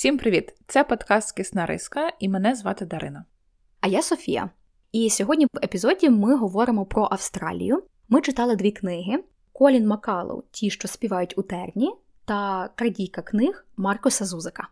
Всім привіт! Це подкаст Кисна Риска, і мене звати Дарина. А я Софія. І сьогодні в епізоді ми говоримо про Австралію. Ми читали дві книги: Колін Макалу, ті, що співають у терні, та крадійка книг Маркоса Зузика.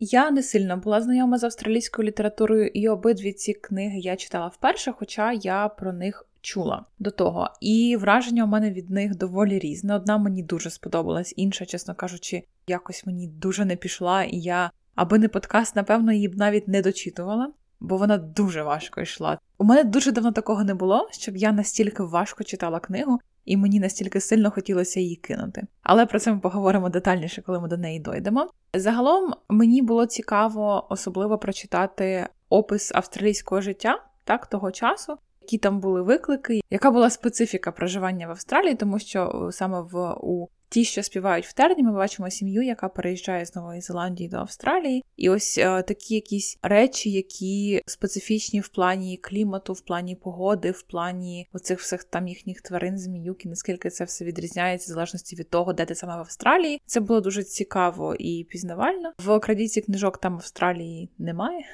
Я не сильно була знайома з австралійською літературою, і обидві ці книги я читала вперше, хоча я про них чула до того. І враження у мене від них доволі різне. Одна мені дуже сподобалась, інша, чесно кажучи, якось мені дуже не пішла, і я, аби не подкаст, напевно, її б навіть не дочитувала, бо вона дуже важко йшла. У мене дуже давно такого не було, щоб я настільки важко читала книгу. І мені настільки сильно хотілося її кинути. Але про це ми поговоримо детальніше, коли ми до неї дойдемо. Загалом мені було цікаво особливо прочитати опис австралійського життя так того часу, які там були виклики, яка була специфіка проживання в Австралії, тому що е, саме в у ті, що співають в терні, ми бачимо сім'ю, яка переїжджає з Нової Зеландії до Австралії, і ось е, такі якісь речі, які специфічні в плані клімату, в плані погоди, в плані оцих всіх там їхніх тварин, зміюк, і наскільки це все відрізняється в залежності від того, де ти саме в Австралії. Це було дуже цікаво і пізнавально. В крадіці книжок там Австралії немає.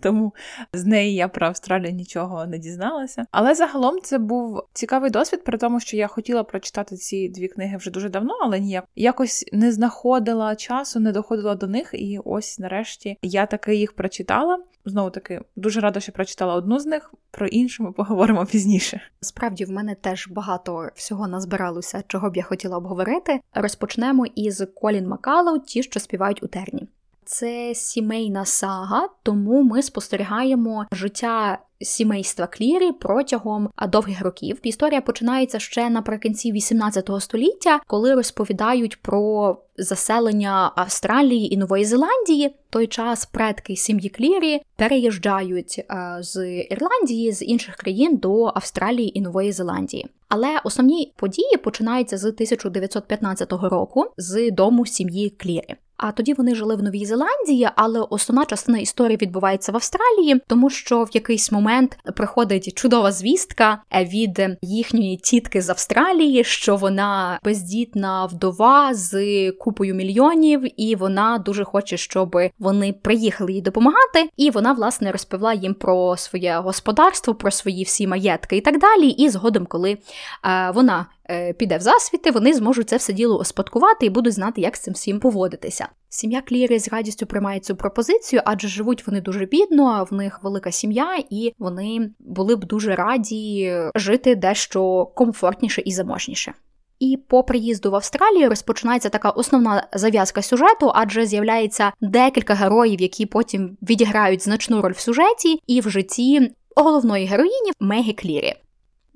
Тому з неї я про Австралію нічого не дізналася. Але загалом це був цікавий досвід, при тому, що я хотіла прочитати ці дві книги вже дуже давно, але ніяк якось не знаходила часу, не доходила до них. І ось нарешті я таки їх прочитала. Знову таки дуже рада, що прочитала одну з них. Про іншу ми поговоримо пізніше. Справді в мене теж багато всього назбиралося, чого б я хотіла обговорити. Розпочнемо із Колін Макалоу, ті, що співають у терні. Це сімейна сага, тому ми спостерігаємо життя сімейства Клірі протягом довгих років. Історія починається ще наприкінці 18 століття, коли розповідають про заселення Австралії і Нової Зеландії. Той час предки сім'ї Клірі переїжджають з Ірландії з інших країн до Австралії і Нової Зеландії. Але основні події починаються з 1915 року з дому сім'ї Клірі. А тоді вони жили в Новій Зеландії, але основна частина історії відбувається в Австралії, тому що в якийсь момент приходить чудова звістка від їхньої тітки з Австралії, що вона бездітна вдова з купою мільйонів, і вона дуже хоче, щоб вони приїхали їй допомагати. І вона власне розповіла їм про своє господарство, про свої всі маєтки і так далі. І згодом, коли е, вона Е, піде в засвіти, вони зможуть це все діло успадкувати і будуть знати, як з цим всім поводитися. Сім'я Кліри з радістю приймає цю пропозицію, адже живуть вони дуже бідно, в них велика сім'я, і вони були б дуже раді жити дещо комфортніше і заможніше. І по приїзду в Австралію розпочинається така основна зав'язка сюжету, адже з'являється декілька героїв, які потім відіграють значну роль в сюжеті і в житті головної героїні Мегі Клірі.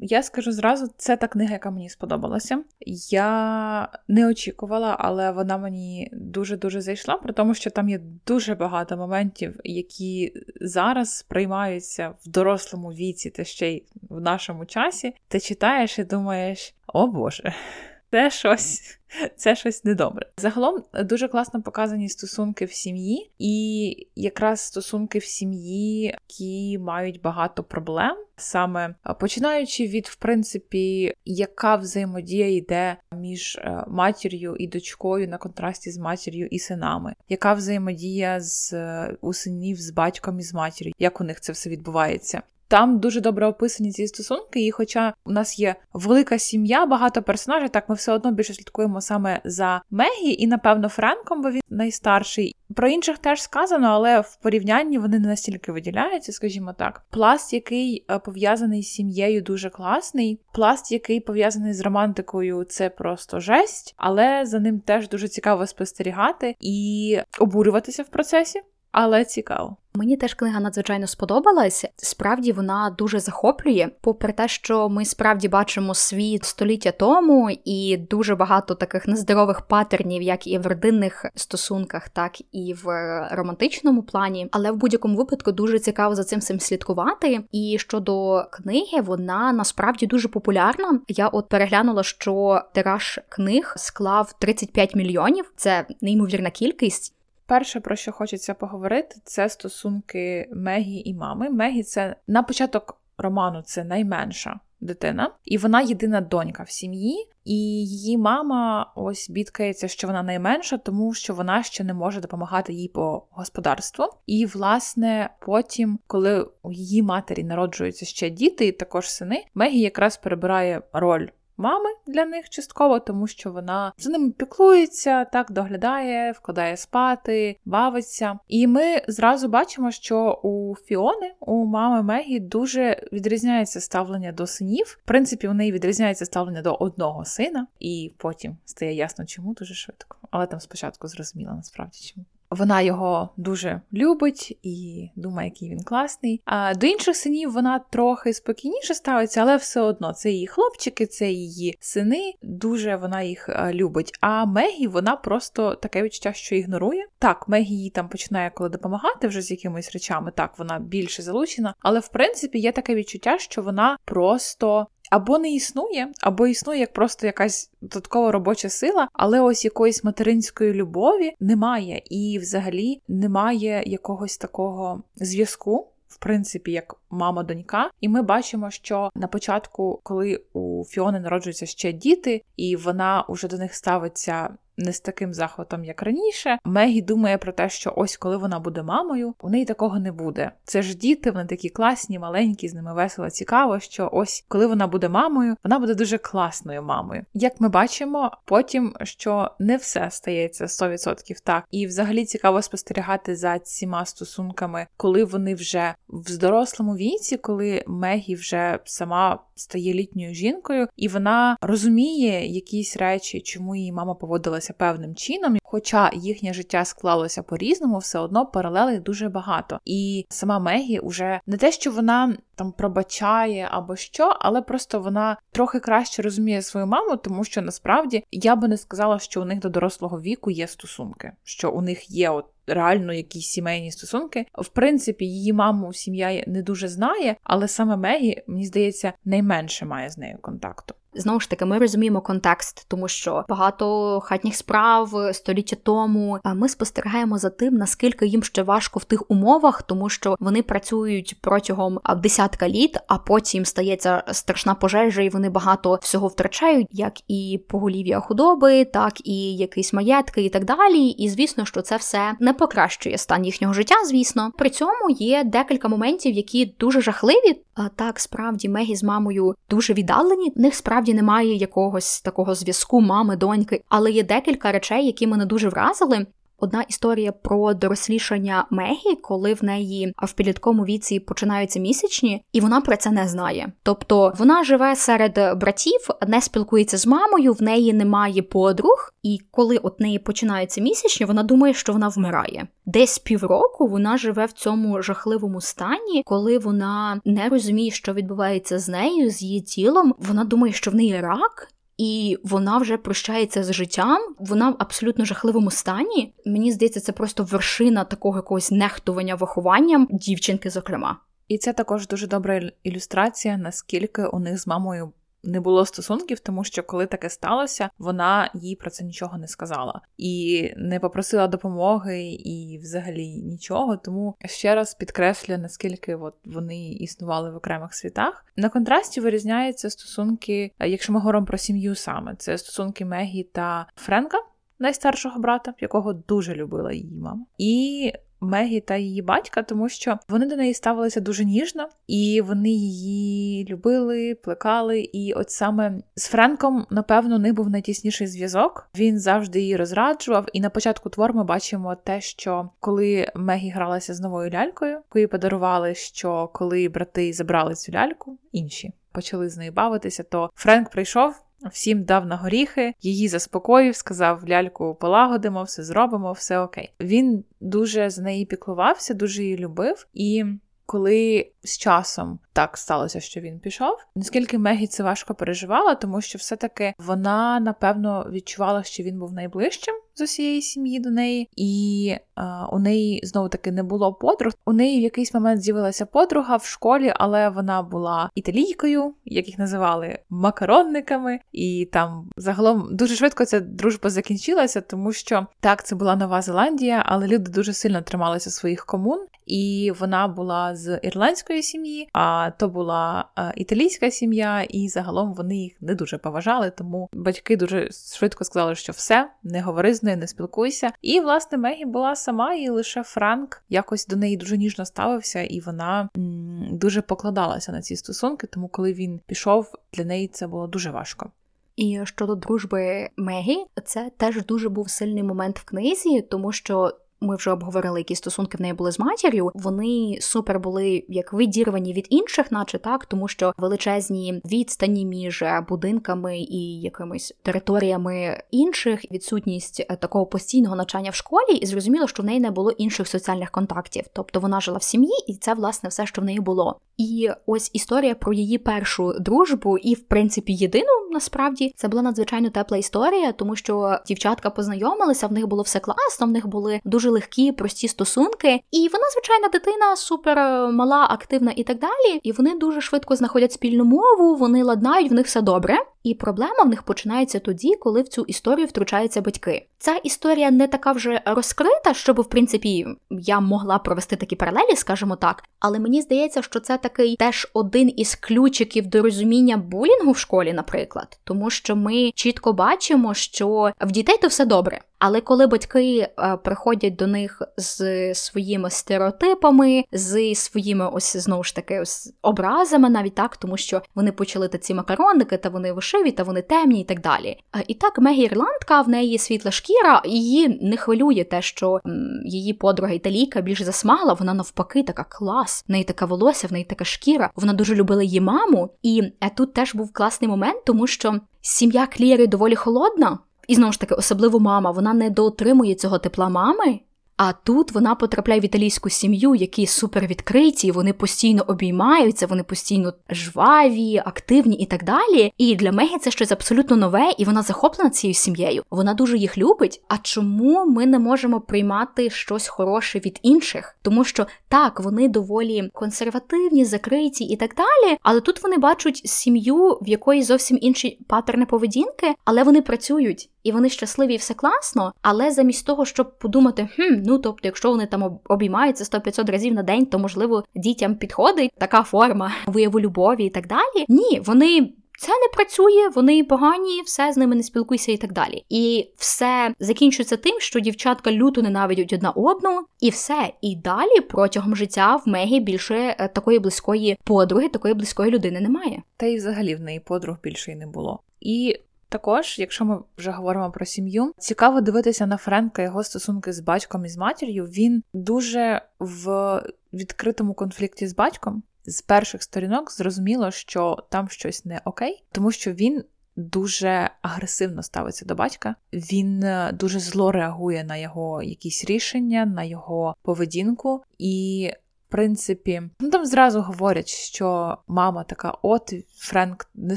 Я скажу зразу, це та книга, яка мені сподобалася. Я не очікувала, але вона мені дуже-дуже зайшла, при тому, що там є дуже багато моментів, які зараз сприймаються в дорослому віці, та ще й в нашому часі. Ти читаєш і думаєш, о Боже. Це щось це щось недобре. Загалом дуже класно показані стосунки в сім'ї, і якраз стосунки в сім'ї, які мають багато проблем, саме починаючи від, в принципі, яка взаємодія йде між е, матір'ю і дочкою на контрасті з матір'ю і синами, яка взаємодія з е, у синів з батьком і з матір'ю, як у них це все відбувається. Там дуже добре описані ці стосунки, і хоча у нас є велика сім'я, багато персонажів, так ми все одно більше слідкуємо саме за Мегі і, напевно, Френком, бо він найстарший. Про інших теж сказано, але в порівнянні вони не настільки виділяються, скажімо так. Пласт, який е, пов'язаний з сім'єю, дуже класний. Пласт, який пов'язаний з романтикою, це просто жесть, але за ним теж дуже цікаво спостерігати і обурюватися в процесі але цікаво. Мені теж книга надзвичайно сподобалась. Справді вона дуже захоплює, попри те, що ми справді бачимо світ століття тому, і дуже багато таких нездорових патернів, як і в родинних стосунках, так і в романтичному плані. Але в будь-якому випадку дуже цікаво за цим всім слідкувати. І щодо книги, вона насправді дуже популярна. Я от переглянула, що тираж книг склав 35 мільйонів. Це неймовірна кількість. Перше, про що хочеться поговорити, це стосунки Мегі і мами. Мегі це на початок роману це найменша дитина, і вона єдина донька в сім'ї. І її мама ось бідкається, що вона найменша, тому що вона ще не може допомагати їй по господарству. І, власне, потім, коли у її матері народжуються ще діти, і також сини, Мегі якраз перебирає роль мами для них частково, тому що вона за ними піклується, так доглядає, вкладає спати, бавиться. І ми зразу бачимо, що у Фіони, у мами Мегі, дуже відрізняється ставлення до синів. В принципі, у неї відрізняється ставлення до одного сина, і потім стає ясно, чому дуже швидко. Але там спочатку зрозуміло насправді чому. Вона його дуже любить і думає, який він класний. А до інших синів вона трохи спокійніше ставиться, але все одно це її хлопчики, це її сини. Дуже вона їх е, любить. А Мегі вона просто таке відчуття, що ігнорує. Так, Мегі їй там починає коли допомагати вже з якимись речами. Так, вона більше залучена, але в принципі є таке відчуття, що вона просто або не існує, або існує як просто якась додаткова робоча сила, але ось якоїсь материнської любові немає, і взагалі немає якогось такого зв'язку. В принципі, як мама-донька, і ми бачимо, що на початку, коли у Фіони народжуються ще діти, і вона уже до них ставиться не з таким захватом, як раніше. Мегі думає про те, що ось коли вона буде мамою, у неї такого не буде. Це ж діти, вони такі класні, маленькі, з ними весело, цікаво, що ось коли вона буде мамою, вона буде дуже класною мамою. Як ми бачимо, потім що не все стається 100% так, і взагалі цікаво спостерігати за цими стосунками, коли вони вже в дорослому віці, коли Мегі вже сама стає літньою жінкою, і вона розуміє якісь речі, чому її мама поводилася певним чином. Хоча їхнє життя склалося по-різному, все одно паралелей дуже багато. І сама Мегі уже не те, що вона там пробачає або що, але просто вона трохи краще розуміє свою маму, тому що насправді я би не сказала, що у них до дорослого віку є стосунки, що у них є от. Реально якісь сімейні стосунки. В принципі, її маму сім'я не дуже знає, але саме Мегі, мені здається, найменше має з нею контакту. Знову ж таки, ми розуміємо контекст, тому що багато хатніх справ століття тому ми спостерігаємо за тим, наскільки їм ще важко в тих умовах, тому що вони працюють протягом десятка літ, а потім стається страшна пожежа, і вони багато всього втрачають, як і поголів'я худоби, так і якісь маєтки, і так далі. І звісно, що це все не покращує стан їхнього життя. Звісно, при цьому є декілька моментів, які дуже жахливі. А так справді Мегі з мамою дуже віддалені. В них справді немає якогось такого зв'язку мами, доньки, але є декілька речей, які мене дуже вразили. Одна історія про дорослішання Мегі, коли в неї в підлітковому віці починаються місячні, і вона про це не знає. Тобто вона живе серед братів, не спілкується з мамою, в неї немає подруг, і коли от неї починаються місячні, вона думає, що вона вмирає. Десь півроку вона живе в цьому жахливому стані, коли вона не розуміє, що відбувається з нею, з її тілом. Вона думає, що в неї рак, і вона вже прощається з життям. Вона в абсолютно жахливому стані. Мені здається, це просто вершина такого якогось нехтування вихованням дівчинки, зокрема. І це також дуже добра ілюстрація, наскільки у них з мамою не було стосунків, тому що коли таке сталося, вона їй про це нічого не сказала і не попросила допомоги, і взагалі нічого. Тому ще раз підкреслюю, наскільки от вони існували в окремих світах. На контрасті вирізняються стосунки, якщо ми говоримо про сім'ю саме, це стосунки Мегі та Френка. Найстаршого брата, якого дуже любила її мама, і Мегі та її батька, тому що вони до неї ставилися дуже ніжно, і вони її любили, плекали. І от саме з Френком, напевно, не був найтісніший зв'язок. Він завжди її розраджував. І на початку твор ми бачимо те, що коли Мегі гралася з новою лялькою, яку подарували, що коли брати забрали цю ляльку, інші почали з нею бавитися, то Френк прийшов всім дав на горіхи, її заспокоїв, сказав: ляльку полагодимо, все зробимо, все окей. Він дуже з неї піклувався, дуже її любив і. Коли з часом так сталося, що він пішов, наскільки Мегі це важко переживала, тому що все-таки вона напевно відчувала, що він був найближчим з усієї сім'ї до неї, і а, у неї знову таки не було подруг. У неї в якийсь момент з'явилася подруга в школі, але вона була італійкою, як їх називали макаронниками, і там загалом дуже швидко ця дружба закінчилася, тому що так, це була Нова Зеландія, але люди дуже сильно трималися своїх комун, і вона була з ірландської сім'ї. а То була італійська сім'я, і загалом вони їх не дуже поважали, тому батьки дуже швидко сказали, що все, не говори з нею, не спілкуйся. І власне Мегі була сама, і лише Франк якось до неї дуже ніжно ставився, і вона м- дуже покладалася на ці стосунки. Тому, коли він пішов, для неї це було дуже важко. І щодо дружби Мегі, це теж дуже був сильний момент в книзі, тому що ми вже обговорили, які стосунки в неї були з матір'ю. Вони супер були як видірвані від інших, наче так, тому що величезні відстані між будинками і якимись територіями інших, відсутність е, такого постійного навчання в школі, і зрозуміло, що в неї не було інших соціальних контактів. Тобто вона жила в сім'ї, і це власне все, що в неї було. І ось історія про її першу дружбу, і в принципі єдину насправді це була надзвичайно тепла історія, тому що дівчатка познайомилися, в них було все класно, в них були дуже легкі, прості стосунки. І вона, звичайна дитина, супер е, мала, активна і так далі. І вони дуже швидко знаходять спільну мову, вони ладнають, в них все добре. І проблема в них починається тоді, коли в цю історію втручаються батьки. Ця історія не така вже розкрита, щоб в принципі я могла провести такі паралелі, скажімо так. Але мені здається, що це такий теж один із ключиків до розуміння булінгу в школі, наприклад, тому що ми чітко бачимо, що в дітей то все добре. Але коли батьки е, приходять до них з своїми стереотипами, з своїми ось знову ж таки образами, навіть так, тому що вони почали та ці макароники, та вони вишиві, та вони темні, і так далі. Е, і так, Мегі Ірландка, в неї світла шкіра, її не хвилює те, що м, її подруга італійка більш засмагла, вона навпаки, така клас, в неї така волосся, в неї така шкіра. Вона дуже любила її маму, і е, тут теж був класний момент, тому що сім'я Кліри доволі холодна. І знову ж таки, особливо мама, вона не доотримує цього тепла мами. А тут вона потрапляє в італійську сім'ю, які супер відкриті, вони постійно обіймаються, вони постійно жваві, активні і так далі. І для Мегі це щось абсолютно нове, і вона захоплена цією сім'єю. Вона дуже їх любить. А чому ми не можемо приймати щось хороше від інших? Тому що так, вони доволі консервативні, закриті і так далі. Але тут вони бачать сім'ю, в якої зовсім інші патерни поведінки, але вони працюють і вони щасливі, і все класно. Але замість того, щоб подумати, хм, ну тобто, якщо вони там обіймаються 100-500 разів на день, то можливо дітям підходить така форма вияву любові і так далі. Ні, вони. Це не працює, вони погані, все з ними не спілкуйся і так далі. І все закінчується тим, що дівчатка люто ненавидять одна одну, і все. І далі протягом життя в Мегі більше е, такої близької подруги, такої близької людини немає. Та й взагалі в неї подруг більше й не було. І також, якщо ми вже говоримо про сім'ю, цікаво дивитися на Френка його стосунки з батьком і з матір'ю. Він дуже в відкритому конфлікті з батьком. З перших сторінок зрозуміло, що там щось не окей, тому що він дуже агресивно ставиться до батька. Він е, дуже зло реагує на його якісь рішення, на його поведінку, і принципі, ну там зразу говорять, що мама така, от Френк не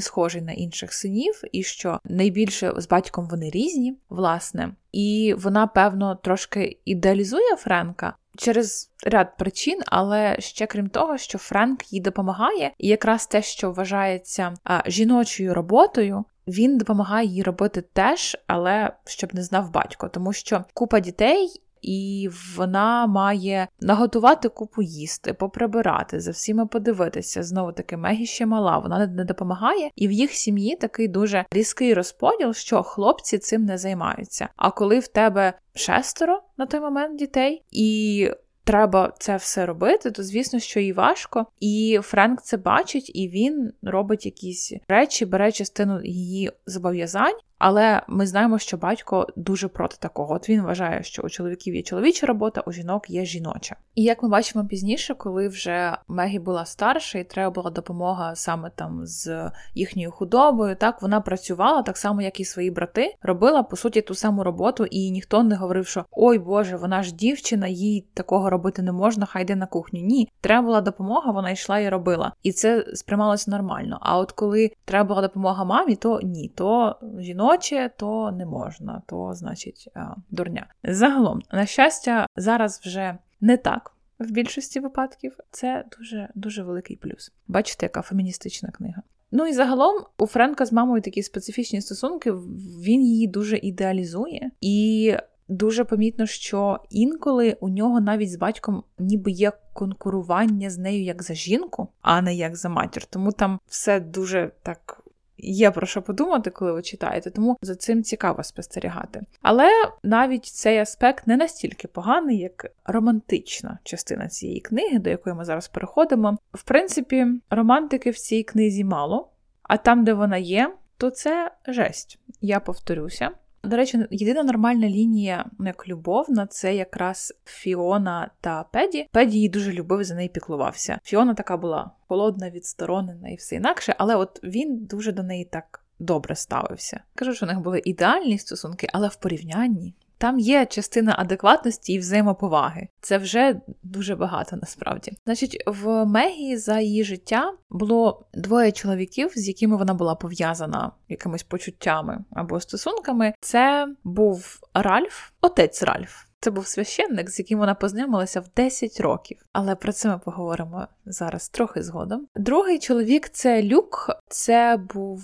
схожий на інших синів, і що найбільше з батьком вони різні, власне, і вона, певно, трошки ідеалізує Френка. Через ряд причин, але ще крім того, що Френк їй допомагає, і якраз те, що вважається а, жіночою роботою, він допомагає їй робити теж, але щоб не знав батько, тому що купа дітей і вона має наготувати купу їсти, поприбирати, за всіми подивитися. Знову таки, Мегі ще мала, вона не допомагає, і в їх сім'ї такий дуже різкий розподіл, що хлопці цим не займаються. А коли в тебе шестеро на той момент дітей, і треба це все робити, то звісно, що і важко. І Френк це бачить, і він робить якісь речі, бере частину її зобов'язань. Але ми знаємо, що батько дуже проти такого. От він вважає, що у чоловіків є чоловіча робота, у жінок є жіноча. І як ми бачимо пізніше, коли вже Мегі була старша і треба була допомога саме там з їхньою худобою, так вона працювала так само, як і свої брати, робила по суті ту саму роботу, і ніхто не говорив, що ой Боже, вона ж дівчина, їй такого робити не можна, хай йде на кухню. Ні, треба була допомога, вона йшла і робила. І це сприймалося нормально. А от коли треба була допомога мамі, то ні, то жінок хоче, то не можна, то значить дурня. Загалом, на щастя, зараз вже не так. В більшості випадків це дуже дуже великий плюс. Бачите, яка феміністична книга. Ну і загалом у Френка з мамою такі специфічні стосунки, він її дуже ідеалізує, і дуже помітно, що інколи у нього навіть з батьком ніби є конкурування з нею як за жінку, а не як за матір. Тому там все дуже так. Є про що подумати, коли ви читаєте, тому за цим цікаво спостерігати. Але навіть цей аспект не настільки поганий, як романтична частина цієї книги, до якої ми зараз переходимо. В принципі, романтики в цій книзі мало, а там, де вона є, то це жесть. Я повторюся. До речі, єдина нормальна лінія, ну, як любовна, це якраз Фіона та Педі. Педі її дуже любив, за неї піклувався. Фіона така була холодна, відсторонена і все інакше, але от він дуже до неї так добре ставився. Кажу, що у них були ідеальні стосунки, але в порівнянні там є частина адекватності і взаємоповаги. Це вже дуже багато насправді. Значить, в Мегі за її життя було двоє чоловіків, з якими вона була пов'язана якимись почуттями або стосунками. Це був Ральф, отець Ральф. Це був священник, з яким вона познайомилася в 10 років, але про це ми поговоримо зараз трохи згодом. Другий чоловік це Люк, це був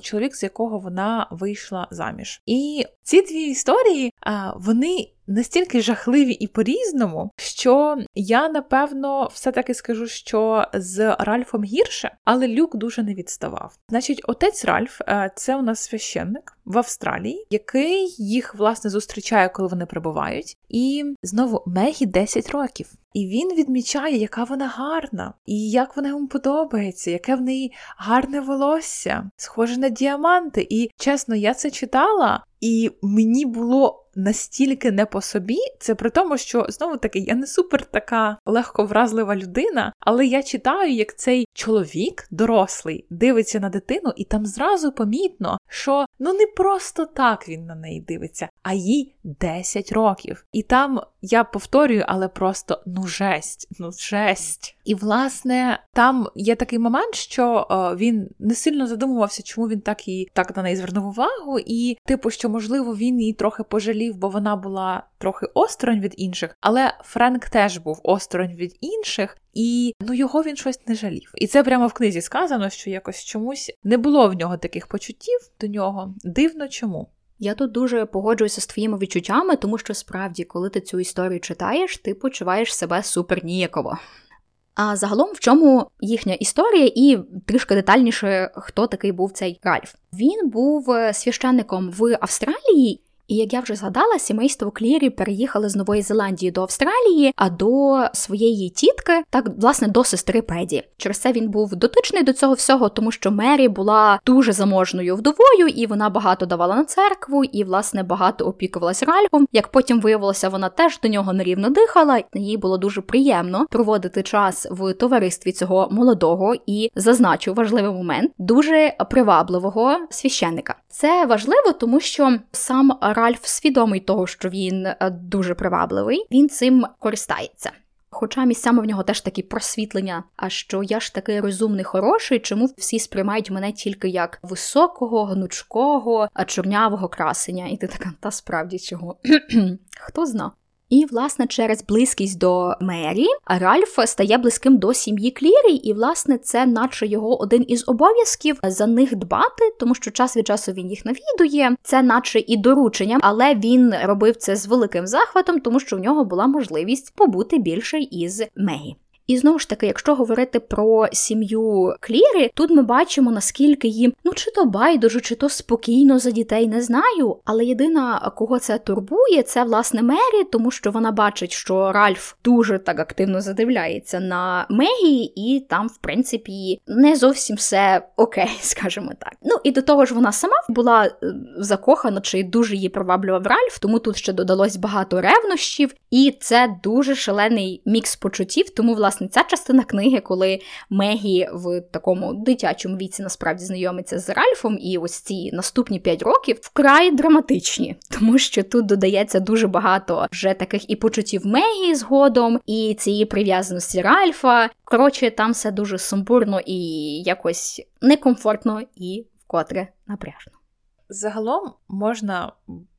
чоловік, з якого вона вийшла заміж. І ці дві історії вони настільки жахливі і по-різному, що я напевно все-таки скажу, що з Ральфом гірше, але Люк дуже не відставав. Значить, отець Ральф е, це у нас священник в Австралії, який їх власне зустрічає, коли вони прибувають. І знову Мегі 10 років. І він відмічає, яка вона гарна, і як вона йому подобається, яке в неї гарне волосся, схоже на діаманти. І чесно, я це читала, і мені було настільки не по собі, це при тому, що знову таки я не супер така легко вразлива людина, але я читаю, як цей чоловік дорослий дивиться на дитину, і там зразу помітно, що ну не просто так він на неї дивиться, а їй 10 років. І там я повторюю, але просто ну жесть, ну жесть. І власне там є такий момент, що о, він не сильно задумувався, чому він так і так на неї звернув увагу, і типу, що можливо він її трохи пожалів, бо вона була трохи осторонь від інших. Але Френк теж був осторонь від інших, і ну його він щось не жалів. І це прямо в книзі сказано, що якось чомусь не було в нього таких почуттів до нього. Дивно чому. Я тут дуже погоджуюся з твоїми відчуттями, тому що справді, коли ти цю історію читаєш, ти почуваєш себе супер ніяково. А загалом, в чому їхня історія, і трішки детальніше, хто такий був цей Ральф. Він був е, священником в Австралії. І як я вже згадала, сімейство Клірі переїхали з Нової Зеландії до Австралії, а до своєї тітки, так власне до сестри Педі. Через це він був дотичний до цього всього, тому що Мері була дуже заможною вдовою, і вона багато давала на церкву, і власне багато опікувалась Ральфом. Як потім виявилося, вона теж до нього нерівно дихала. Їй було дуже приємно проводити час в товаристві цього молодого і зазначу важливий момент дуже привабливого священника. Це важливо, тому що сам Ральф свідомий того, що він е, дуже привабливий, він цим користається. Хоча місцями в нього теж такі просвітлення, а що я ж такий розумний, хороший, чому всі сприймають мене тільки як високого, гнучкого, чорнявого красення. І ти така, та справді чого? Хто зна? І, власне, через близькість до Мері Ральф стає близьким до сім'ї Клірі, і, власне, це, наче його один із обов'язків за них дбати, тому що час від часу він їх навідує. Це, наче і доручення, але він робив це з великим захватом, тому що в нього була можливість побути більше із Мегі. І знову ж таки, якщо говорити про сім'ю Кліри, тут ми бачимо, наскільки їм ну чи то байдуже, чи то спокійно за дітей не знаю. Але єдина, кого це турбує, це власне Мері, тому що вона бачить, що Ральф дуже так активно задивляється на Мегі, і там, в принципі, не зовсім все окей, скажімо так. Ну і до того ж, вона сама була е, закохана, чи дуже її приваблював Ральф, тому тут ще додалось багато ревнощів, і це дуже шалений мікс почуттів, тому власне власне ця частина книги, коли Мегі в такому дитячому віці насправді знайомиться з Ральфом, і ось ці наступні п'ять років вкрай драматичні, тому що тут додається дуже багато вже таких і почуттів Мегі згодом, і цієї прив'язаності Ральфа. Коротше, там все дуже сумбурно і якось некомфортно і вкотре напряжно. Загалом можна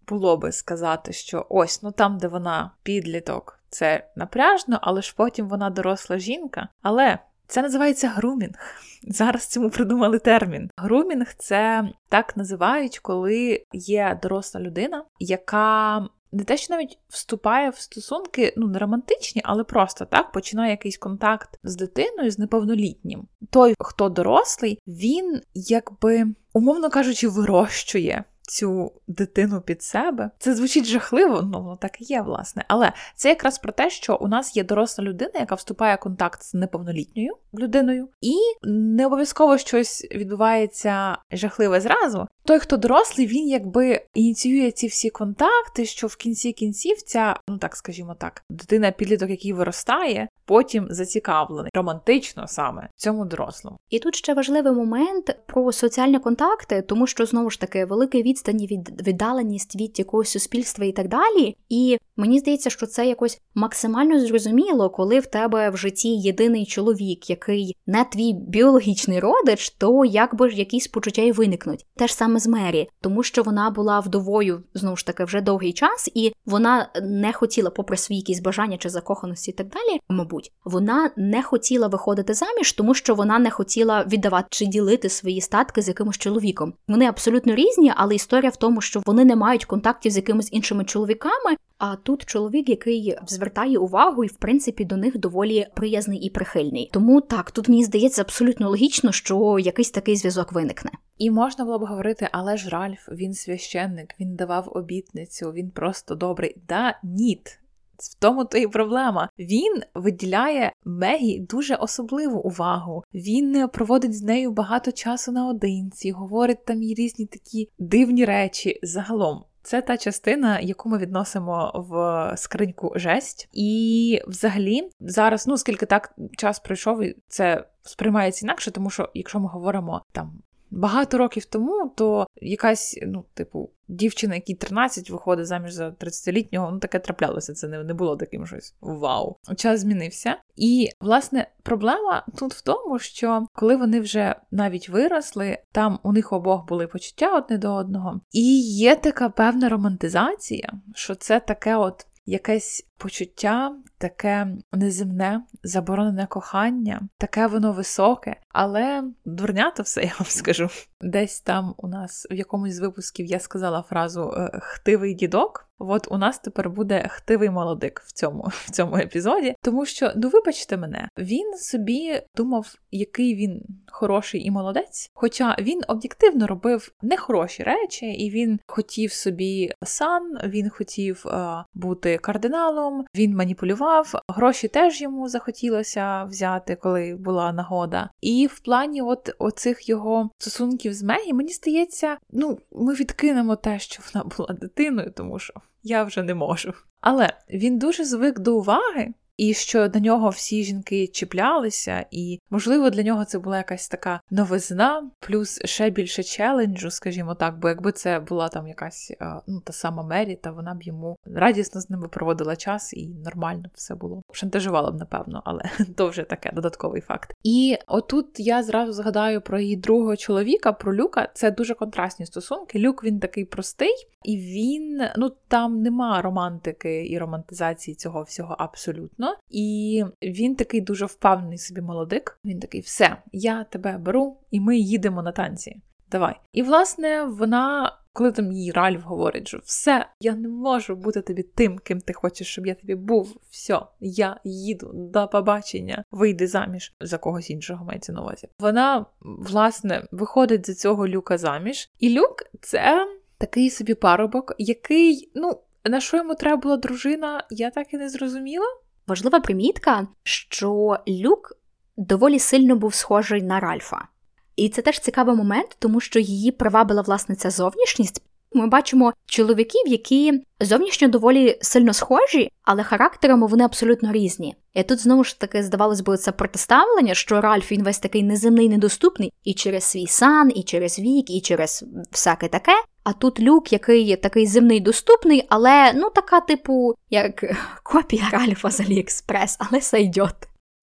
було би сказати, що ось ну там, де вона підліток, це напряжно, але ж потім вона доросла жінка. Але це називається грумінг. Зараз цьому придумали термін. Грумінг це так називають, коли є доросла людина, яка не те, що навіть вступає в стосунки, ну не романтичні, але просто так починає якийсь контакт з дитиною, з неповнолітнім. Той, хто дорослий, він якби, умовно кажучи, вирощує цю дитину під себе. Це звучить жахливо, ну воно так і є, власне. Але це якраз про те, що у нас є доросла людина, яка вступає в контакт з неповнолітньою людиною, і не обов'язково щось відбувається жахливе зразу. Той, хто дорослий, він якби ініціює ці всі контакти, що в кінці кінців ця, ну так скажімо так, дитина підліток, який виростає, потім зацікавлений романтично саме цьому дорослому. І тут ще важливий момент про соціальні контакти, тому що знову ж таки великий відстані від віддаленість від якогось суспільства і так далі. І мені здається, що це якось максимально зрозуміло, коли в тебе в житті єдиний чоловік, який не твій біологічний родич, то якби ж якісь почуття й виникнуть. Те ж саме з Мері, тому що вона була вдовою знову ж таки вже довгий час, і вона не хотіла, попри свої якісь бажання чи закоханості, і так далі, мабуть, вона не хотіла виходити заміж, тому що вона не хотіла віддавати чи ділити свої статки з якимось чоловіком. Вони абсолютно різні, але історія в тому, що вони не мають контактів з якимись іншими чоловіками. А тут чоловік, який звертає увагу і, в принципі, до них доволі приязний і прихильний. Тому так, тут мені здається абсолютно логічно, що якийсь такий зв'язок виникне. І можна було б говорити, але ж Ральф, він священник, він давав обітницю, він просто добрий. Да, ніт. В тому то і проблема. Він виділяє Мегі дуже особливу увагу. Він проводить з нею багато часу наодинці, говорить там їй різні такі дивні речі. Загалом, це та частина, яку ми відносимо в скриньку жесть. І взагалі, зараз, ну скільки так час пройшов, це сприймається інакше, тому що якщо ми говоримо там багато років тому, то якась, ну, типу, дівчина, якій 13 виходить заміж за 30-літнього, ну таке траплялося. Це не, не було таким щось вау. Час змінився. І власне проблема тут в тому, що коли вони вже навіть виросли, там у них обох були почуття одне до одного, і є така певна романтизація, що це таке от якесь почуття, таке неземне, заборонене кохання, таке воно високе, але дурнято все, я вам скажу. Десь там у нас в якомусь з випусків я сказала фразу е, хтивий дідок. От у нас тепер буде хтивий молодик в цьому в цьому епізоді, тому що, ну вибачте мене, він собі думав, який він хороший і молодець. Хоча він об'єктивно робив нехороші речі, і він хотів собі сан, він хотів е, бути кардиналом, він маніпулював. Гроші теж йому захотілося взяти, коли була нагода. І в плані от оцих його стосунків з Мегі, мені здається, ну ми відкинемо те, що вона була дитиною, тому що я вже не можу. Але він дуже звик до уваги. І що до нього всі жінки чіплялися, і, можливо, для нього це була якась така новизна, плюс ще більше челенджу, скажімо так, бо якби це була там якась ну, та сама Мері, та вона б йому радісно з ними проводила час і нормально все було. Шантажувала б, напевно, але то вже таке додатковий факт. І отут я зразу згадаю про її другого чоловіка, про Люка. Це дуже контрастні стосунки. Люк він такий простий, і він ну там нема романтики і романтизації цього всього абсолютно. І він такий дуже впевнений собі молодик. Він такий: все, я тебе беру, і ми їдемо на танці. Давай. І, власне, вона, коли там їй Ральф говорить, що все, я не можу бути тобі тим, ким ти хочеш, щоб я тобі був. Все, я їду до побачення, вийди заміж за когось іншого мається на увазі. Вона, власне, виходить за цього люка заміж. І люк це такий собі парубок, який, ну, на що йому треба була дружина, я так і не зрозуміла. Важлива примітка, що Люк доволі сильно був схожий на Ральфа. І це теж цікавий момент, тому що її привабила власне ця зовнішність. Ми бачимо чоловіків, які зовнішньо доволі сильно схожі, але характерами вони абсолютно різні. І тут знову ж таки здавалось би це протиставлення, що Ральф він весь такий неземний, недоступний і через свій сан, і через вік, і через всяке таке. А тут люк, який такий земний доступний, але ну така, типу, як копія Ральфа з Аліекспрес, але сайдьот.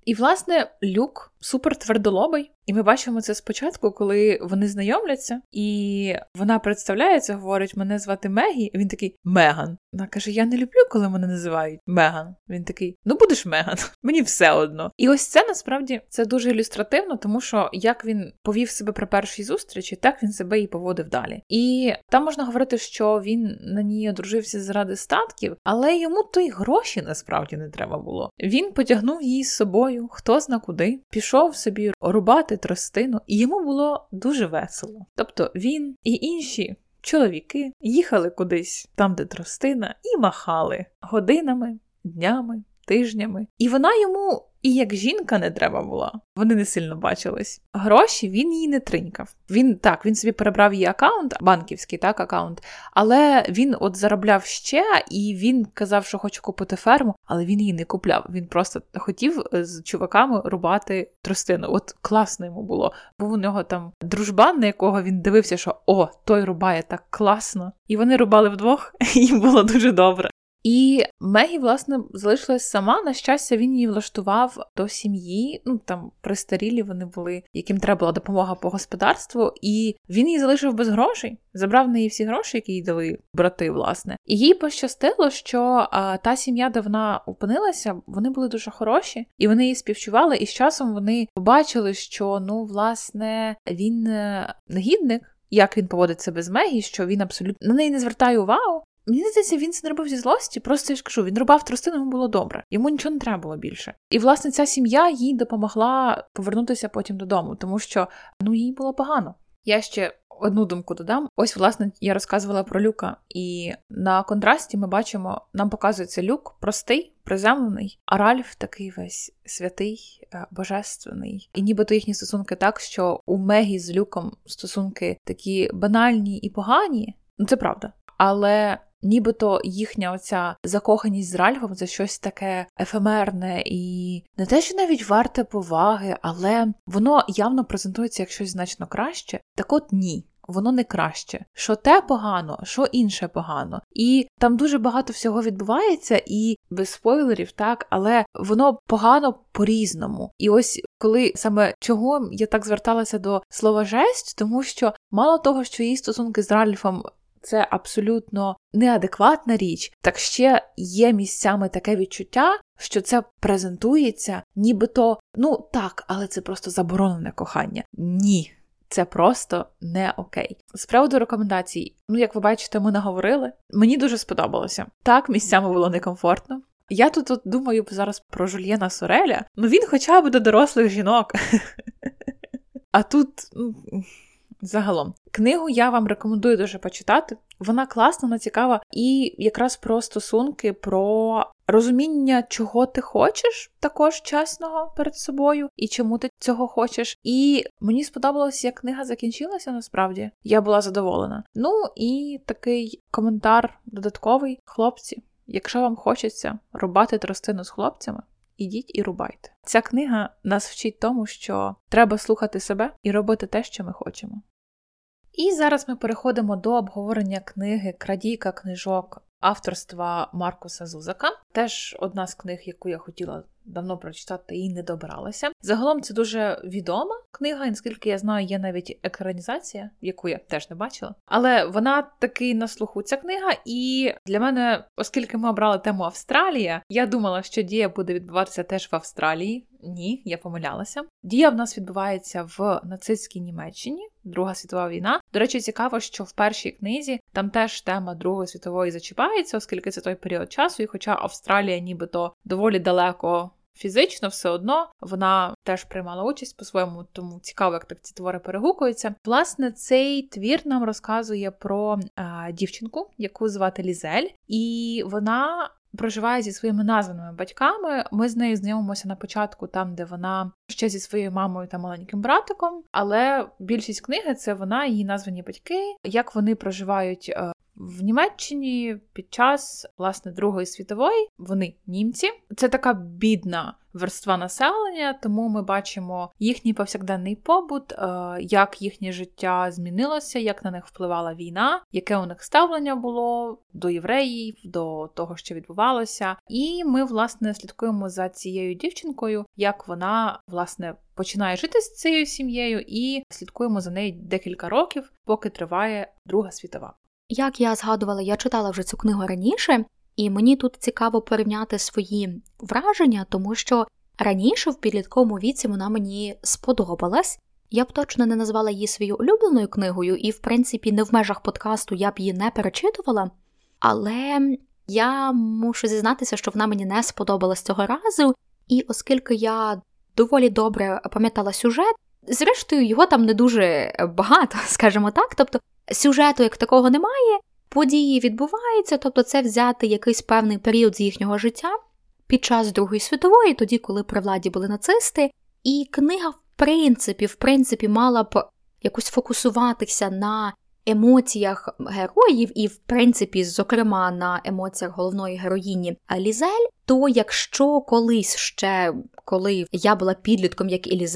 І, власне, люк супер твердолобий. І ми бачимо це спочатку, коли вони знайомляться, і вона представляється, говорить: мене звати Мегі. Він такий Меган. Вона каже: Я не люблю, коли мене називають Меган. Він такий: Ну будеш Меган, мені все одно. І ось це насправді це дуже ілюстративно, тому що як він повів себе при першій зустрічі, так він себе і поводив далі. І там можна говорити, що він на ній одружився заради статків, але йому то й гроші насправді не треба було. Він потягнув її з собою, хто зна куди, пішов собі рубати тростину, і йому було дуже весело. Тобто він і інші. Чоловіки їхали кудись там, де тростина, і махали годинами, днями, тижнями. І вона йому і як жінка не треба була. Вони не сильно бачились. Гроші він її не тринькав. Він так, він собі перебрав її аккаунт, банківський так, аккаунт, але він от заробляв ще і він казав, що хоче купити ферму, але він її не купляв. Він просто хотів з чуваками рубати тростину. От класно йому було. Був у нього там дружбан, на якого він дивився, що о, той рубає так класно. І вони рубали вдвох, і їм було дуже добре. І Мегі, власне, залишилась сама. На щастя, він її влаштував до сім'ї. Ну там пристарілі вони були, яким треба була допомога по господарству, і він її залишив без грошей. Забрав неї всі гроші, які їй дали брати, власне. І їй пощастило, що а, та сім'я, де вона опинилася, вони були дуже хороші, і вони її співчували. І з часом вони побачили, що ну, власне, він е, негідник. Як він поводить себе з Мегі, що він абсолютно на неї не звертає увагу, Мені здається, він це не робив зі злості, просто я ж кажу, він рубав тростину, йому було добре, йому нічого не треба було більше. І власне ця сім'я їй допомогла повернутися потім додому, тому що ну їй було погано. Я ще одну думку додам. Ось, власне, я розказувала про люка, і на контрасті ми бачимо, нам показується люк простий, приземлений, а Ральф такий весь святий, е, божественний. І нібито їхні стосунки так, що у Мегі з люком стосунки такі банальні і погані. Ну це правда. Але Нібито їхня оця закоханість з Ральфом це щось таке ефемерне і не те, що навіть варте поваги, але воно явно презентується як щось значно краще. Так от ні. Воно не краще, що те погано, що інше погано, і там дуже багато всього відбувається, і без спойлерів, так, але воно погано по-різному. І ось коли саме чого я так зверталася до слова жесть, тому що мало того, що її стосунки з Ральфом це абсолютно неадекватна річ, так ще є місцями таке відчуття, що це презентується, нібито ну так, але це просто заборонене кохання. Ні. Це просто не окей. З приводу рекомендацій, ну як ви бачите, ми наговорили. Мені дуже сподобалося. Так, місцями було некомфортно. Я тут от думаю зараз про Жульєна Сореля. Ну він хоча б до дорослих жінок. А тут ну, Загалом, книгу я вам рекомендую дуже почитати. Вона класна, вона цікава, і якраз про стосунки, про розуміння, чого ти хочеш, також чесного перед собою, і чому ти цього хочеш. І мені сподобалось, як книга закінчилася насправді. Я була задоволена. Ну і такий коментар додатковий, хлопці. Якщо вам хочеться рубати тростину з хлопцями, ідіть і рубайте. Ця книга нас вчить тому, що треба слухати себе і робити те, що ми хочемо. І зараз ми переходимо до обговорення книги Крадійка книжок авторства Маркуса Зузака. Теж одна з книг, яку я хотіла давно прочитати і не добралася. Загалом це дуже відома книга, і наскільки я знаю, є навіть екранізація, яку я теж не бачила. Але вона таки на слуху ця книга, і для мене, оскільки ми обрали тему Австралія, я думала, що дія буде відбуватися теж в Австралії. Ні, я помилялася. Дія в нас відбувається в нацистській Німеччині, Друга світова війна. До речі, цікаво, що в першій книзі там теж тема Другої світової зачіпається, оскільки це той період часу, і хоча Австралія нібито доволі далеко фізично, все одно вона теж приймала участь по-своєму, тому цікаво, як так ці твори перегукуються. Власне, цей твір нам розказує про а, дівчинку, яку звати Лізель, і вона. Проживає зі своїми названими батьками. Ми з нею знайомимося на початку, там де вона ще зі своєю мамою та маленьким братиком. Але більшість книги це вона, її названі батьки, як вони проживають В Німеччині під час власне Другої світової вони німці. Це така бідна верства населення, тому ми бачимо їхній повсякденний побут, е, як їхнє життя змінилося, як на них впливала війна, яке у них ставлення було до євреїв, до того, що відбувалося. І ми, власне, слідкуємо за цією дівчинкою, як вона власне починає жити з цією сім'єю, і слідкуємо за нею декілька років, поки триває Друга світова. Як я згадувала, я читала вже цю книгу раніше, і мені тут цікаво порівняти свої враження, тому що раніше в підлітковому віці вона мені сподобалась. Я б точно не назвала її своєю улюбленою книгою, і, в принципі, не в межах подкасту я б її не перечитувала, але я мушу зізнатися, що вона мені не сподобалась цього разу, і оскільки я доволі добре пам'ятала сюжет, зрештою, його там не дуже багато, скажімо так. Тобто сюжету як такого немає, події відбуваються, тобто це взяти якийсь певний період з їхнього життя під час Другої світової, тоді, коли при владі були нацисти, і книга, в принципі, в принципі, мала б якось фокусуватися на емоціях героїв, і, в принципі, зокрема, на емоціях головної героїні Лізель, то якщо колись ще, коли я була підлітком, як і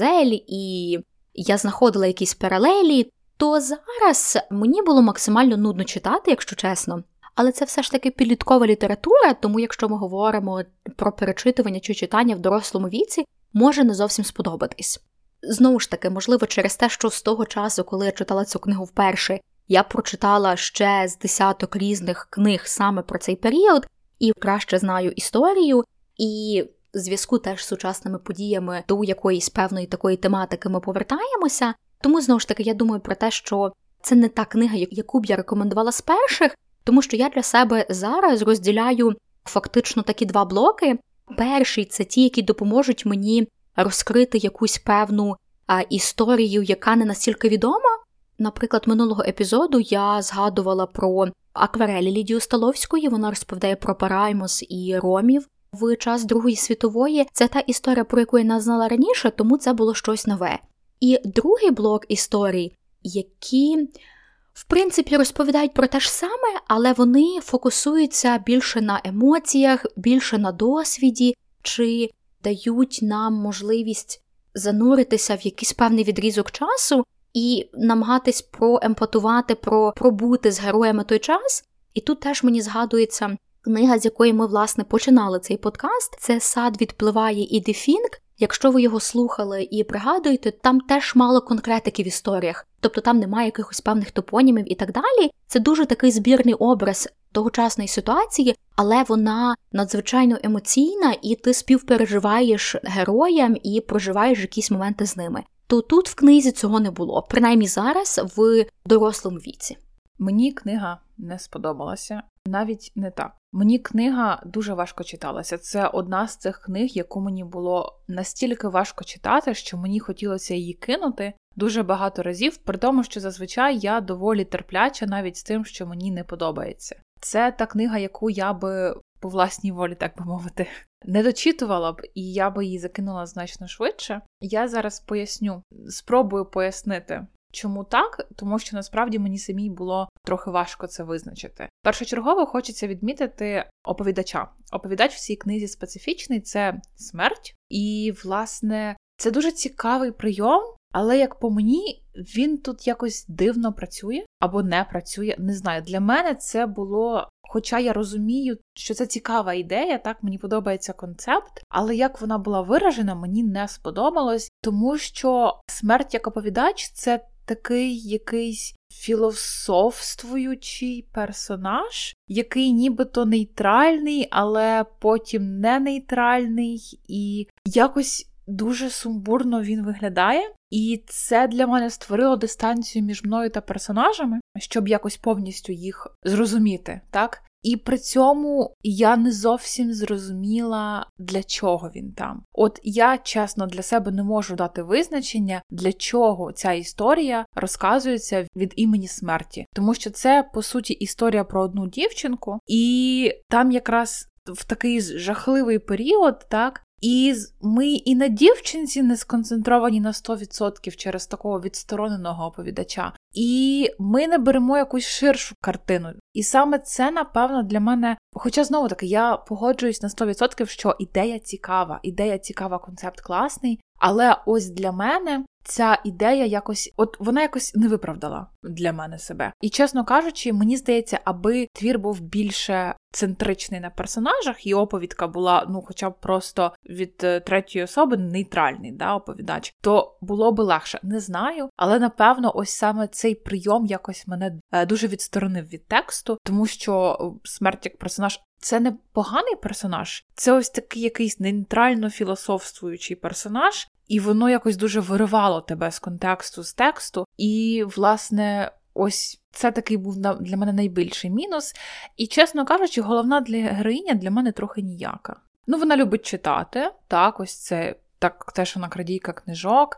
і я знаходила якісь паралелі, то зараз мені було максимально нудно читати, якщо чесно. Але це все ж таки підліткова література, тому якщо ми говоримо про перечитування чи читання в дорослому віці, може не зовсім сподобатись. Знову ж таки, можливо, через те, що з того часу, коли я читала цю книгу вперше, я прочитала ще з десяток різних книг саме про цей період, і краще знаю історію, і зв'язку теж з сучасними подіями до якоїсь певної такої тематики ми повертаємося. Тому знову ж таки я думаю про те, що це не та книга, яку б я рекомендувала з перших, тому що я для себе зараз розділяю фактично такі два блоки. Перший це ті, які допоможуть мені розкрити якусь певну а, історію, яка не настільки відома. Наприклад, минулого епізоду я згадувала про акварелі Лідію Столовської. Вона розповідає про Параймос і Ромів в час Другої світової. Це та історія, про яку я не знала раніше, тому це було щось нове. І другий блок історій, які, в принципі, розповідають про те ж саме, але вони фокусуються більше на емоціях, більше на досвіді, чи дають нам можливість зануритися в якийсь певний відрізок часу і намагатись проемпатувати, про пробути з героями той час. І тут теж мені згадується книга, з якої ми, власне, починали цей подкаст. Це сад відпливає і Дефінк. Якщо ви його слухали і пригадуєте, там теж мало конкретики в історіях, тобто там немає якихось певних топонімів і так далі. Це дуже такий збірний образ тогочасної ситуації, але вона надзвичайно емоційна, і ти співпереживаєш героям і проживаєш якісь моменти з ними. То тут в книзі цього не було, принаймні зараз в дорослому віці. Мені книга не сподобалася, навіть не так. Мені книга дуже важко читалася. Це одна з цих книг, яку мені було настільки важко читати, що мені хотілося її кинути дуже багато разів, при тому, що зазвичай я доволі терпляча навіть з тим, що мені не подобається. Це та книга, яку я би по власній волі, так би мовити, не дочитувала б, і я би її закинула значно швидше. Я зараз поясню, спробую пояснити. Чому так? Тому що насправді мені самій було трохи важко це визначити. Першочергово хочеться відмітити оповідача. Оповідач в цій книзі специфічний це смерть, і, власне, це дуже цікавий прийом, але як по мені, він тут якось дивно працює або не працює. Не знаю. Для мене це було. Хоча я розумію, що це цікава ідея, так мені подобається концепт, але як вона була виражена, мені не сподобалось, тому що смерть як оповідач це такий якийсь філософствуючий персонаж, який нібито нейтральний, але потім не нейтральний, і якось дуже сумбурно він виглядає. І це для мене створило дистанцію між мною та персонажами, щоб якось повністю їх зрозуміти, так? І при цьому я не зовсім зрозуміла, для чого він там. От я чесно для себе не можу дати визначення, для чого ця історія розказується від імені смерті, тому що це по суті історія про одну дівчинку, і там якраз в такий жахливий період, так І ми і на дівчинці не сконцентровані на 100% через такого відстороненого оповідача. І ми не беремо якусь ширшу картину. І саме це, напевно, для мене. Хоча знову таки я погоджуюсь на 100%, що ідея цікава, ідея цікава, концепт класний. Але ось для мене ця ідея якось, от вона якось не виправдала для мене себе. І чесно кажучи, мені здається, аби твір був більше центричний на персонажах, і оповідка була, ну, хоча б просто від е, третьої особи нейтральний да, оповідач, то було би легше. Не знаю, але напевно, ось саме цей прийом якось мене е, дуже відсторонив від тексту, тому що е, смерть як персонаж. Це не поганий персонаж, це ось такий якийсь нейтрально філософствуючий персонаж, і воно якось дуже виривало тебе з контексту, з тексту. І, власне, ось це такий був для мене найбільший мінус. І, чесно кажучи, головна для героїня для мене трохи ніяка. Ну, вона любить читати, так, ось це так, теж вона крадійка книжок.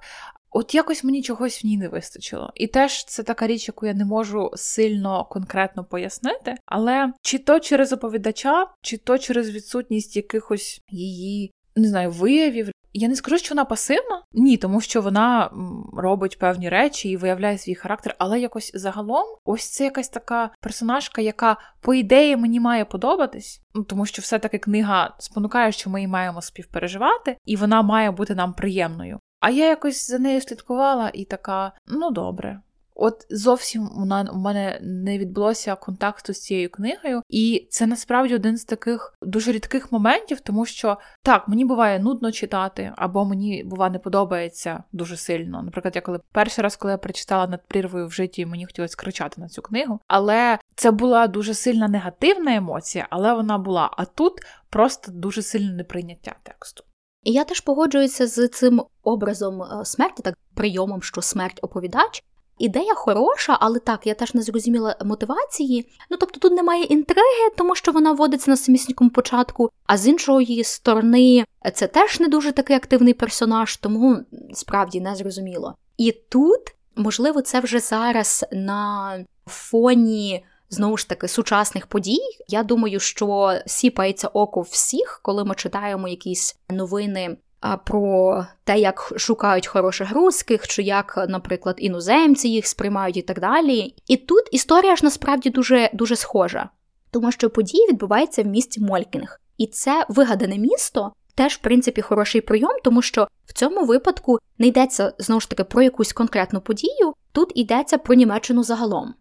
От якось мені чогось в ній не вистачило. І теж це така річ, яку я не можу сильно конкретно пояснити. Але чи то через оповідача, чи то через відсутність якихось її. Не знаю, виявів. Я не скажу, що вона пасивна, ні, тому що вона робить певні речі і виявляє свій характер, але якось загалом, ось це якась така персонажка, яка, по ідеї, мені має подобатись, ну тому що все-таки книга спонукає, що ми її маємо співпереживати, і вона має бути нам приємною. А я якось за нею слідкувала і така: ну добре, От зовсім у мене не відбулося контакту з цією книгою, і це насправді один з таких дуже рідких моментів, тому що так, мені буває нудно читати, або мені бува не подобається дуже сильно. Наприклад, я коли перший раз, коли я прочитала над прірвою в житті, мені хотілося кричати на цю книгу. Але це була дуже сильна негативна емоція, але вона була. А тут просто дуже сильне неприйняття тексту. І я теж погоджуюся з цим образом е, смерті, так прийомом, що смерть оповідач. Ідея хороша, але так, я теж не зрозуміла мотивації. Ну тобто тут немає інтриги, тому що вона вводиться на самісінькому початку, а з іншої сторони, це теж не дуже такий активний персонаж, тому справді не зрозуміло. І тут, можливо, це вже зараз на фоні. Знову ж таки, сучасних подій. Я думаю, що сіпається око всіх, коли ми читаємо якісь новини про те, як шукають хороших русських, чи як, наприклад, іноземці їх сприймають і так далі. І тут історія ж насправді дуже дуже схожа, тому що події відбуваються в місті Молькінг. І це вигадане місто. Теж, в принципі, хороший прийом, тому що в цьому випадку не йдеться знову ж таки про якусь конкретну подію, тут йдеться про Німеччину загалом.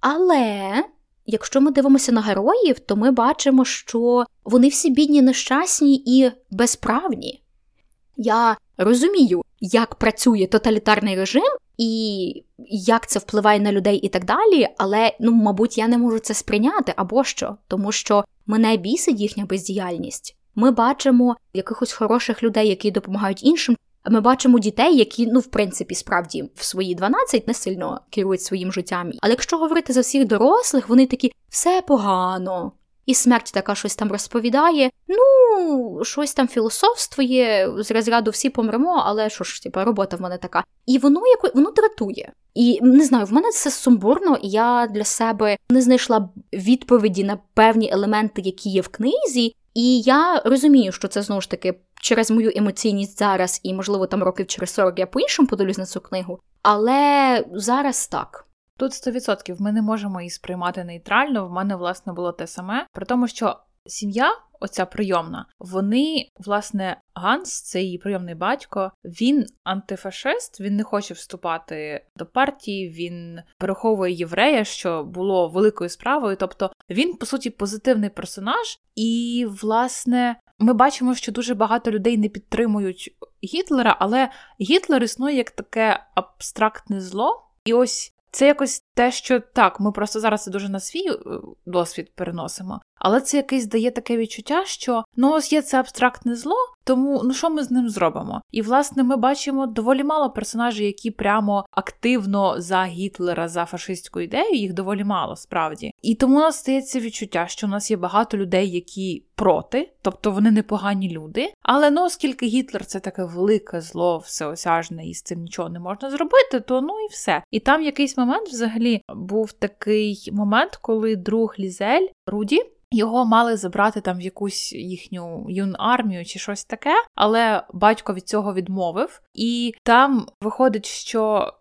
Але якщо ми дивимося на героїв, то ми бачимо, що вони всі бідні, нещасні і безправні. Я розумію, як працює тоталітарний режим і як це впливає на людей і так далі, але ну, мабуть, я не можу це сприйняти або що, тому що мене бісить їхня бездіяльність. Ми бачимо якихось хороших людей, які допомагають іншим. Ми бачимо дітей, які, ну, в принципі, справді в свої 12 не сильно керують своїм життям. Але якщо говорити за всіх дорослих, вони такі все погано, і смерть така щось там розповідає. Ну, щось там філософствує, з розряду всі помремо, але що ж, типа, робота в мене така. І воно яко, воно дратує. І не знаю, в мене це сумбурно, і я для себе не знайшла відповіді на певні елементи, які є в книзі. І я розумію, що це знову ж таки через мою емоційність зараз, і, можливо, там років через 40 я по-іншому подивлюсь на цю книгу. Але зараз так. Тут 100% ми не можемо її сприймати нейтрально. В мене, власне, було те саме. При тому, що сім'я, оця прийомна, вони, власне, Ганс, це її прийомний батько, він антифашист, він не хоче вступати до партії, він переховує єврея, що було великою справою. Тобто він, по суті, позитивний персонаж, і, власне. Ми бачимо, що дуже багато людей не підтримують Гітлера, але Гітлер існує як таке абстрактне зло. І ось це якось те, що так, ми просто зараз це дуже на свій е, досвід переносимо, але це якесь дає таке відчуття, що ну ось є це абстрактне зло, тому ну що ми з ним зробимо? І власне ми бачимо доволі мало персонажів, які прямо активно за Гітлера, за фашистську ідею, їх доволі мало справді. І тому у нас стається відчуття, що у нас є багато людей, які проти, тобто вони непогані люди. Але ну, оскільки Гітлер це таке велике зло, всеосяжне, і з цим нічого не можна зробити, то ну і все. І там якийсь момент взагалі був такий момент, коли друг Лізель Руді. Його мали забрати там в якусь їхню юн армію чи щось таке, але батько від цього відмовив, і там виходить, що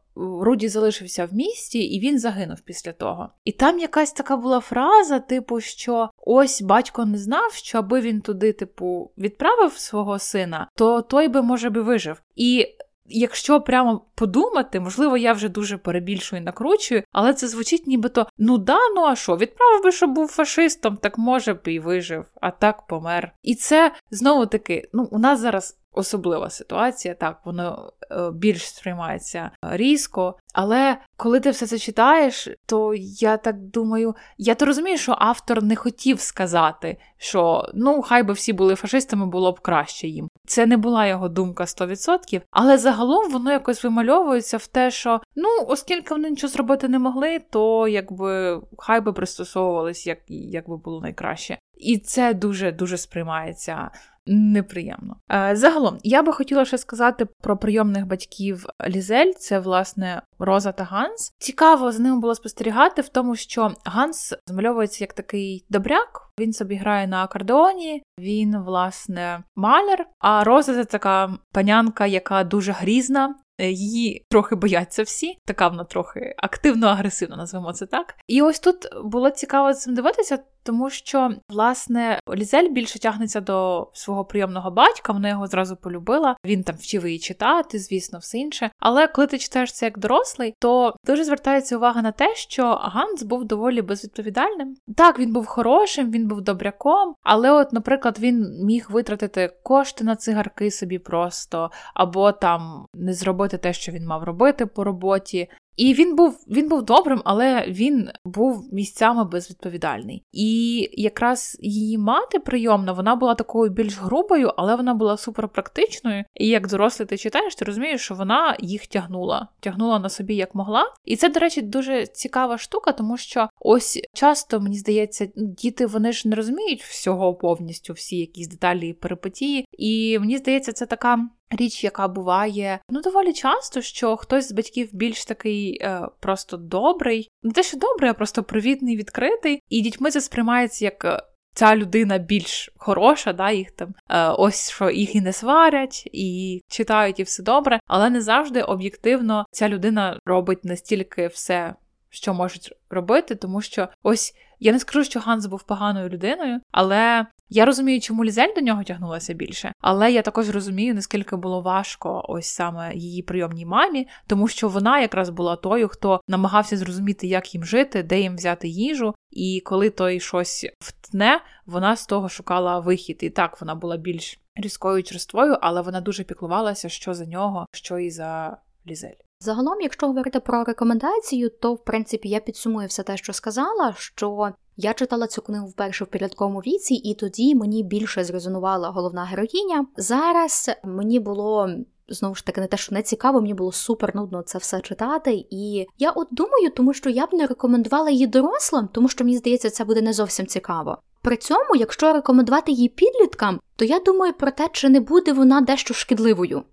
Руді залишився в місті, і він загинув після того. І там якась така була фраза, типу, що ось батько не знав, що аби він туди, типу, відправив свого сина, то той би, може би, вижив. І Якщо прямо подумати, можливо, я вже дуже перебільшую і накручую, але це звучить нібито ну да, ну а що, відправив би, що був фашистом, так може б і вижив, а так помер. І це знову таки, ну у нас зараз особлива ситуація, так, воно е, більш сприймається різко. Але коли ти все це читаєш, то я так думаю, я то розумію, що автор не хотів сказати, що ну хай би всі були фашистами, було б краще їм. Це не була його думка 100%, але загалом воно якось вимальовується в те, що ну, оскільки вони нічого зробити не могли, то якби хай би пристосовувались, як, як би було найкраще. І це дуже дуже сприймається неприємно. Е, загалом, я би хотіла ще сказати про прийомних батьків Лізель. Це власне Роза та Ганс. Цікаво з ними було спостерігати в тому, що Ганс змальовується як такий добряк. Він собі грає на акордеоні, він, власне, маляр. А Роза це така панянка, яка дуже грізна, її трохи бояться всі, така вона трохи активно-агресивна, назвемо це так. І ось тут було цікаво цим дивитися, тому що власне Лізель більше тягнеться до свого прийомного батька, вона його зразу полюбила. Він там вчив її читати, звісно, все інше. Але коли ти читаєш це як дорослий, то дуже звертається увага на те, що Ганс був доволі безвідповідальним. Так, він був хорошим, він був добряком, але, от, наприклад, він міг витратити кошти на цигарки собі просто, або там не зробити те, що він мав робити по роботі, і він був він був добрим, але він був місцями безвідповідальний. І якраз її мати прийомна, вона була такою більш грубою, але вона була суперпрактичною. І як дорослий ти читаєш, ти розумієш, що вона їх тягнула, тягнула на собі як могла. І це, до речі, дуже цікава штука, тому що ось часто мені здається, діти вони ж не розуміють всього повністю, всі якісь деталі і перипетії. І мені здається, це така. Річ, яка буває ну доволі часто, що хтось з батьків більш такий е, просто добрий, не те, що добрий, а просто привітний, відкритий, і дітьми це сприймається як. Е, ця людина більш хороша, да, їх там е, ось що їх і не сварять, і читають, і все добре, але не завжди об'єктивно ця людина робить настільки все, що можуть робити, тому що ось я не скажу, що Ганс був поганою людиною, але я розумію, чому Лізель до нього тягнулася більше, але я також розумію, наскільки було важко ось саме її прийомній мамі, тому що вона якраз була тою, хто намагався зрозуміти, як їм жити, де їм взяти їжу. І коли той щось втне, вона з того шукала вихід. І так вона була більш різкою черствою, але вона дуже піклувалася, що за нього, що і за Лізель. Загалом, якщо говорити про рекомендацію, то в принципі я підсумую все те, що сказала, що я читала цю книгу вперше в підлітковому віці, і тоді мені більше зрезонувала головна героїня. Зараз мені було. Знову ж таки, не те, що не цікаво, мені було супер нудно це все читати. І я от думаю, тому що я б не рекомендувала її дорослим, тому що мені здається, це буде не зовсім цікаво. При цьому, якщо рекомендувати її підліткам, то я думаю про те, чи не буде вона дещо шкідливою.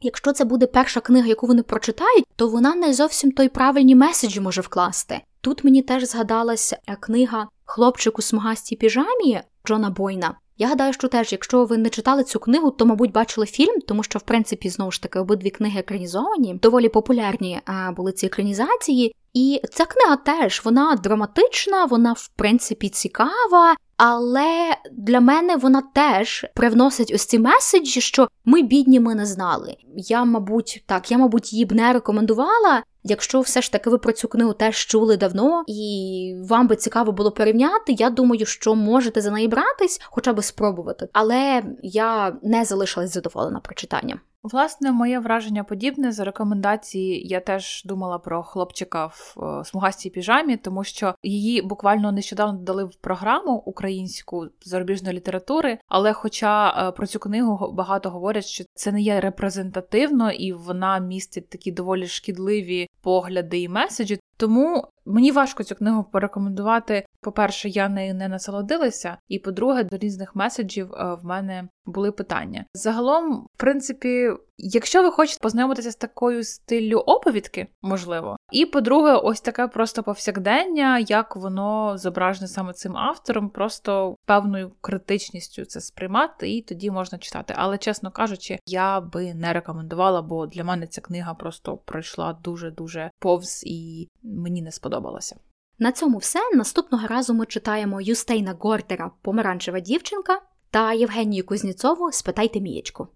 Якщо це буде перша книга, яку вони прочитають, то вона не зовсім той правильні меседжі може вкласти. Тут мені теж згадалася е, книга Хлопчик у смугастій піжамі Джона Бойна. Я гадаю, що теж, якщо ви не читали цю книгу, то, мабуть, бачили фільм, тому що, в принципі, знову ж таки, обидві книги екранізовані, доволі популярні а, були ці екранізації. І ця книга теж вона драматична, вона в принципі цікава, але для мене вона теж привносить ось ці меседжі, що ми бідні, ми не знали. Я, мабуть, так, я, мабуть, її б не рекомендувала. Якщо все ж таки ви про цю книгу теж чули давно, і вам би цікаво було порівняти, я думаю, що можете за неї братись, хоча б спробувати. Але я не залишилась задоволена прочитанням. Власне, моє враження подібне за рекомендації. Я теж думала про хлопчика в е, смугастій піжамі, тому що її буквально нещодавно дали в програму українську зарубіжної літератури. Але, хоча е, про цю книгу багато говорять, що це не є репрезентативно і вона містить такі доволі шкідливі погляди і меседжі, Тому мені важко цю книгу порекомендувати. По-перше, я нею не насолодилася, і по-друге, до різних меседжів е, в мене були питання. Загалом, в принципі, якщо ви хочете познайомитися з такою стиллю оповідки, можливо, і по-друге, ось таке просто повсякдення, як воно зображене саме цим автором, просто певною критичністю це сприймати, і тоді можна читати. Але, чесно кажучи, я би не рекомендувала, бо для мене ця книга просто пройшла дуже дуже повз і мені не сподобалося. На цьому все. Наступного разу ми читаємо Юстейна Гортера Помаранчева дівчинка та Євгенію Кузніцову Спитайте Мієчку.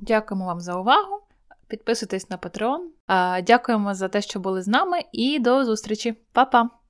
Дякуємо вам за увагу. Підписуйтесь на Patreon. Дякуємо за те, що були з нами, і до зустрічі. Па-па!